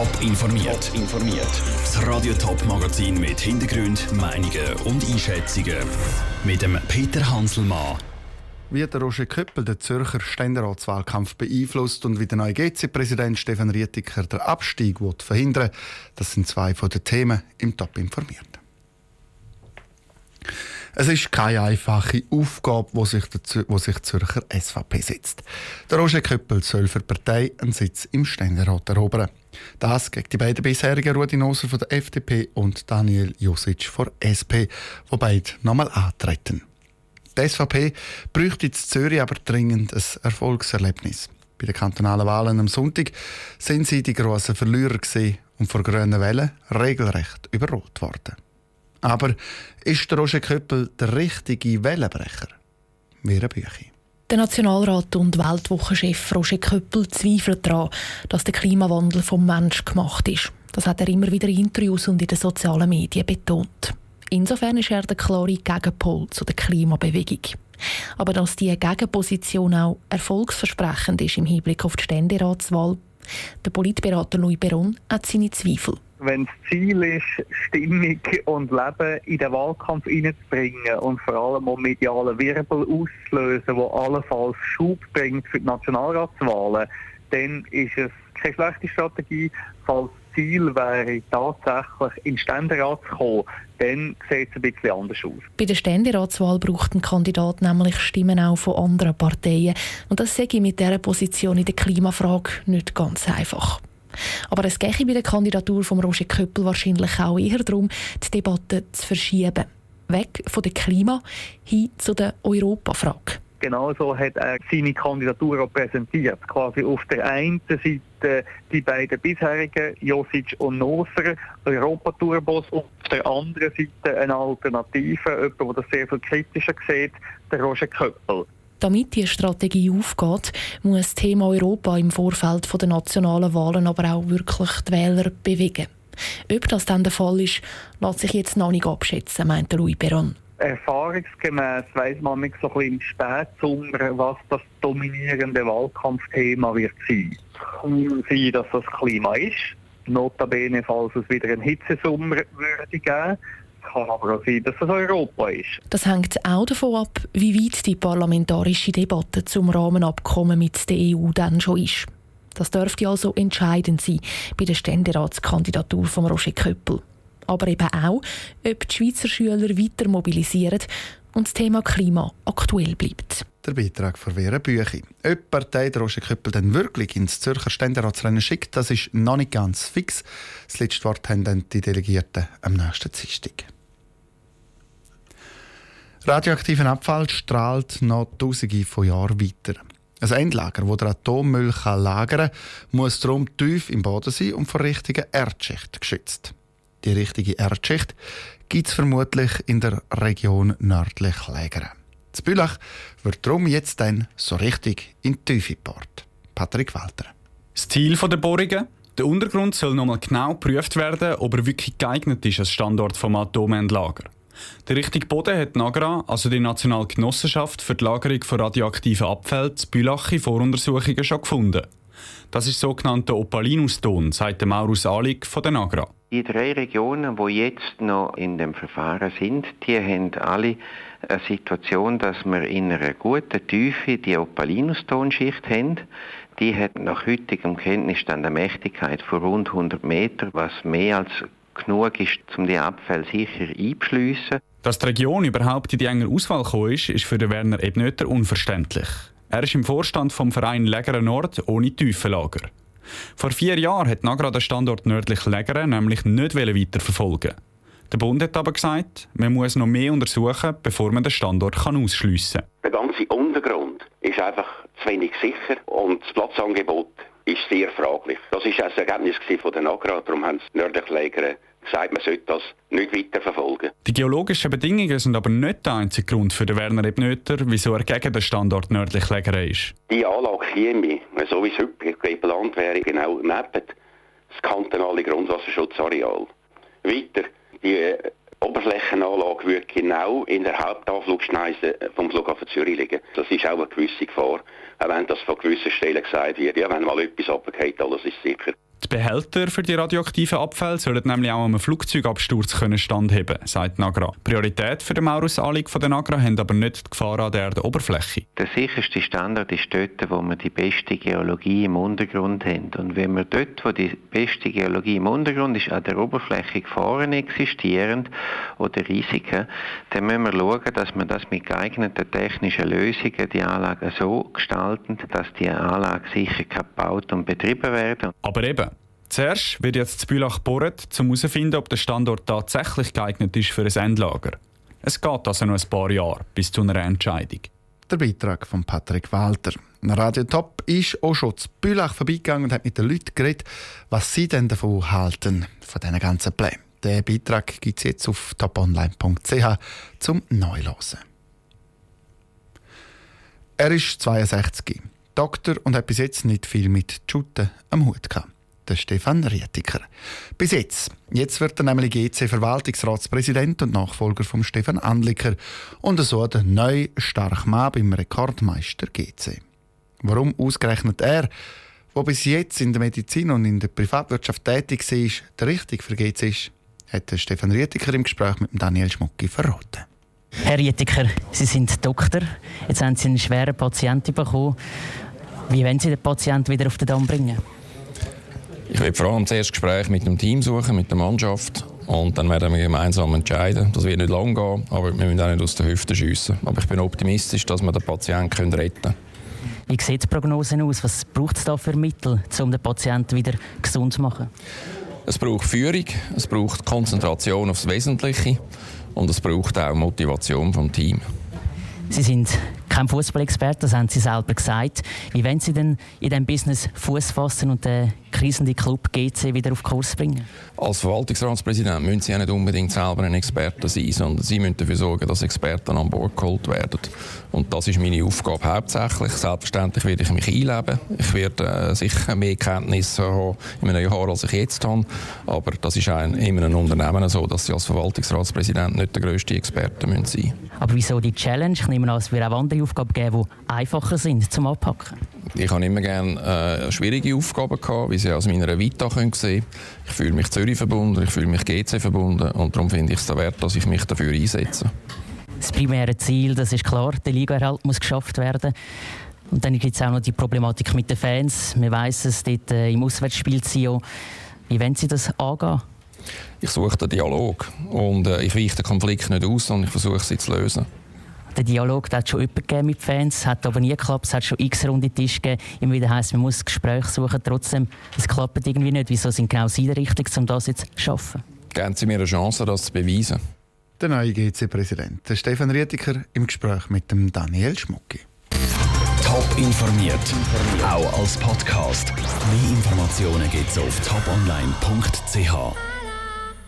Top informiert. informiert. Das Radio Top Magazin mit Hintergrund, Meinungen und Einschätzungen mit dem Peter Hanselmann. Wie der Roger Köppel den Zürcher Ständeratswahlkampf beeinflusst und wie der neue GC-Präsident Stefan Rietiker den Abstieg verhindern das sind zwei von den Themen im Top informiert. Es ist keine einfache Aufgabe, wo sich, der, wo sich die Zürcher SVP setzt. Der Roger Köppel soll für die Partei einen Sitz im Ständerat erobern. Das gegen die beiden bisherigen Rudi Noser von der FDP und Daniel Josic von SP, die beide nochmal antreten. Die SVP bräuchte in Zürich aber dringend ein Erfolgserlebnis. Bei den kantonalen Wahlen am Sonntag sind sie die grossen Verlierer und vor grünen Wellen regelrecht überrot worden. Aber ist der Roger Köppel der richtige Wellenbrecher? Wir Büchi. Der Nationalrat und Weltwochenchef Roger Köppel zweifelt daran, dass der Klimawandel vom Mensch gemacht ist. Das hat er immer wieder in Interviews und in den sozialen Medien betont. Insofern ist er der klare Gegenpol zu der Klimabewegung. Aber dass diese Gegenposition auch erfolgsversprechend ist im Hinblick auf die Ständeratswahl, der Politberater Louis Beron hat seine Zweifel wenn das Ziel ist, Stimmung und Leben in den Wahlkampf hineinzubringen und vor allem auch mediale Wirbel auszulösen, wo allenfalls Schub bringt für die Nationalratswahlen, dann ist es keine schlechte Strategie. Falls das Ziel wäre, tatsächlich in den Ständerat zu kommen, dann sieht es ein bisschen anders aus. Bei der Ständeratswahl braucht ein Kandidat nämlich Stimmen auch von anderen Parteien. Und das sehe ich mit dieser Position in der Klimafrage nicht ganz einfach. Aber es gehe bei der Kandidatur von Roger Köppel wahrscheinlich auch eher darum, die Debatte zu verschieben. Weg von der Klima hin zu der Europafrage. Genauso hat er seine Kandidatur auch präsentiert. Quasi auf der einen Seite die beiden bisherigen, Josic und Noser, Europaturbos, und auf der anderen Seite eine Alternative, jemand, der das sehr viel kritischer sieht, der Roger Köppel. Damit diese Strategie aufgeht, muss das Thema Europa im Vorfeld der nationalen Wahlen aber auch wirklich die Wähler bewegen. Ob das dann der Fall ist, lässt sich jetzt noch nicht abschätzen, meint Louis Perron. Erfahrungsgemäß weiss man nicht so ein bisschen im Spätsommer, was das dominierende Wahlkampfthema wird sein. Kann sein, dass das Klima ist. Notabene, falls es wieder einen Hitzesommer würde geben kann aber auch sein, dass es Europa ist. Das hängt auch davon ab, wie weit die parlamentarische Debatte zum Rahmenabkommen mit der EU dann schon ist. Das dürfte also entscheidend sein bei der Ständeratskandidatur von Roger Köppel. Aber eben auch, ob die Schweizer Schüler weiter mobilisieren und das Thema Klima aktuell bleibt. Der Beitrag von Vera Büchi. Ob die Partei der Roger Köppel dann wirklich ins Zürcher Ständeratsrennen schickt, das ist noch nicht ganz fix. Das letzte Wort haben dann die Delegierten am nächsten Dienstag. Radioaktiven Abfall strahlt noch Tausende von Jahren weiter. Ein Endlager, wo der Atommüll lagern kann, muss darum tief im Boden sein und von richtigen Erdschicht geschützt. Die richtige Erdschicht gibt es vermutlich in der Region nördlich Lägern. Das Bülach wird darum jetzt dann so richtig in die Tiefe gebaut. Patrick Walter. Das Ziel der Bohrungen? Der Untergrund soll nochmal genau geprüft werden, ob er wirklich geeignet ist als Standort vom Atomendlager. Der richtige Boden hat NAGRA, also die Nationale Genossenschaft für die Lagerung von radioaktiven Abfällen, Bülachi Voruntersuchungen schon gefunden. Das ist sogenannter Opalinuston, sagt Maurus Alig von der NAGRA. Die drei Regionen, die jetzt noch in dem Verfahren sind, die haben alle eine Situation, dass wir in einer guten Tiefe die Opalinustonschicht haben. Die hat nach heutigem Kenntnisstand eine Mächtigkeit von rund 100 Meter, was mehr als genug ist, um die Abfälle sicher einzuschliessen. Dass die Region überhaupt in die enge Auswahl gekommen ist, ist für den Werner Ebnöter unverständlich. Er ist im Vorstand vom Verein Lägeren Nord ohne Tiefenlager. Vor vier Jahren hat Nagra den Standort nördlich Lägeren nämlich nicht weiter verfolgen. Der Bund hat aber gesagt, man muss noch mehr untersuchen, bevor man den Standort ausschliessen kann. Der ganze Untergrund ist einfach zu wenig sicher und das Platzangebot ist sehr fraglich. Das war auch das Ergebnis von der Nagra, darum haben sie nördlich Lägeren gesagt, man sollte das nicht weiter verfolgen. Die geologischen Bedingungen sind aber nicht der einzige Grund für den Werner Ebnöter, wieso er gegen den Standort nördlich Lägere ist. Die Anlage Chemie, so wie es heute geplant wäre, genau neben das kantonale Grundwasserschutzareal. Weiter, die äh, Oberflächenanlage würde genau in der Hauptanflugschneise vom Flughafen Zürich liegen. Das ist auch eine gewisse Gefahr, auch wenn das von gewissen Stellen gesagt wird, ja, wenn mal etwas runtergeht, alles ist sicher. Die Behälter für die radioaktiven Abfälle sollen nämlich auch einem Flugzeugabsturz können standheben, sagt Nagra. Priorität für den Maurusanliegen von der Nagra haben aber nicht die Gefahr an der Erdoberfläche. Der sicherste Standort ist dort, wo wir die beste Geologie im Untergrund haben. Und wenn wir dort, wo die beste Geologie im Untergrund ist, an der Oberfläche Gefahren existieren oder Risiken, dann müssen wir schauen, dass wir das mit geeigneten technischen Lösungen die Anlage so gestalten, dass die Anlage sicher gebaut und betrieben werden. Aber eben, Zuerst wird jetzt das Bülach gebohrt, um herauszufinden, ob der Standort tatsächlich geeignet ist für ein Endlager. Es geht also noch ein paar Jahre bis zu einer Entscheidung. Der Beitrag von Patrick Walter. Radio Top ist auch schon zu Bülach vorbeigegangen und hat mit den Leuten geredet, was sie denn davon halten, von diesen ganzen Plänen. Den Beitrag gibt es jetzt auf toponline.ch zum Neulosen. Er ist 62, Doktor und hat bis jetzt nicht viel mit Shooten am Hut gehabt der Stefan Rietiker. Bis jetzt. Jetzt wird er nämlich GC-Verwaltungsratspräsident und Nachfolger von Stefan Andliker und so der neue starke Mann beim Rekordmeister GC. Warum ausgerechnet er, der bis jetzt in der Medizin und in der Privatwirtschaft tätig war, der richtig für GC ist, hat Stefan Rietiker im Gespräch mit Daniel Schmucki verraten. Herr Rietiker, Sie sind Doktor. Jetzt haben Sie einen schweren Patienten bekommen. Wie wollen Sie den Patienten wieder auf den Damm bringen? Ich werde vor allem zuerst Gespräch mit dem Team suchen, mit der Mannschaft. Und dann werden wir gemeinsam entscheiden. Das wird nicht lang gehen, aber wir müssen auch nicht aus der Hüfte schiessen. Aber ich bin optimistisch, dass wir den Patienten retten können. Wie sieht die Prognose aus? Was braucht es da für Mittel, um den Patienten wieder gesund zu machen? Es braucht Führung, es braucht Konzentration aufs Wesentliche und es braucht auch Motivation vom Team. Sie sind kein Fußballexperte, das haben Sie selber gesagt. Wie wollen Sie denn in diesem Business Fuß fassen und den krisenden Club GC wieder auf Kurs bringen? Als Verwaltungsratspräsident müssen Sie ja nicht unbedingt selber ein Experte sein, sondern Sie müssen dafür sorgen, dass Experten an Bord geholt werden. Und das ist meine Aufgabe hauptsächlich. Selbstverständlich werde ich mich einleben. Ich werde äh, sicher mehr Kenntnisse haben in einem Jahr, als ich jetzt habe. Aber das ist ein, in einem Unternehmen so, dass Sie als Verwaltungsratspräsident nicht der grösste Experte sein müssen. Aber wieso die Challenge? Ich nehme an, es wird auch andere Aufgaben geben, die einfacher sind zum Abpacken. Ich habe immer gerne äh, schwierige Aufgaben gehabt, wie Sie aus meiner Vita können sehen Ich fühle mich Zürich verbunden, ich fühle mich GC verbunden und darum finde ich es wert, dass ich mich dafür einsetze. Das primäre Ziel, das ist klar, der Ligaerhalt muss geschafft werden. Und dann gibt es auch noch die Problematik mit den Fans. Wir weiss es, dort äh, im Auswärtsspiel Zio. Wie wollen Sie das angehen? Ich suche den Dialog und äh, ich weiche den Konflikt nicht aus, sondern ich versuche sie zu lösen. Der Dialog hat schon jemanden mit Fans, hat aber nie geklappt. Es hat schon x runde Tisch gegeben. Immer wieder heisst, man muss ein Gespräch suchen. Trotzdem, es klappt irgendwie nicht. Wieso sind genau Sie der Richtige, um das jetzt zu schaffen? Geben Sie mir eine Chance, das zu beweisen. Der neue GC-Präsident, Stefan Rietiker, im Gespräch mit dem Daniel Schmucki. Top informiert, auch als Podcast. Mehr Informationen gibt es auf toponline.ch.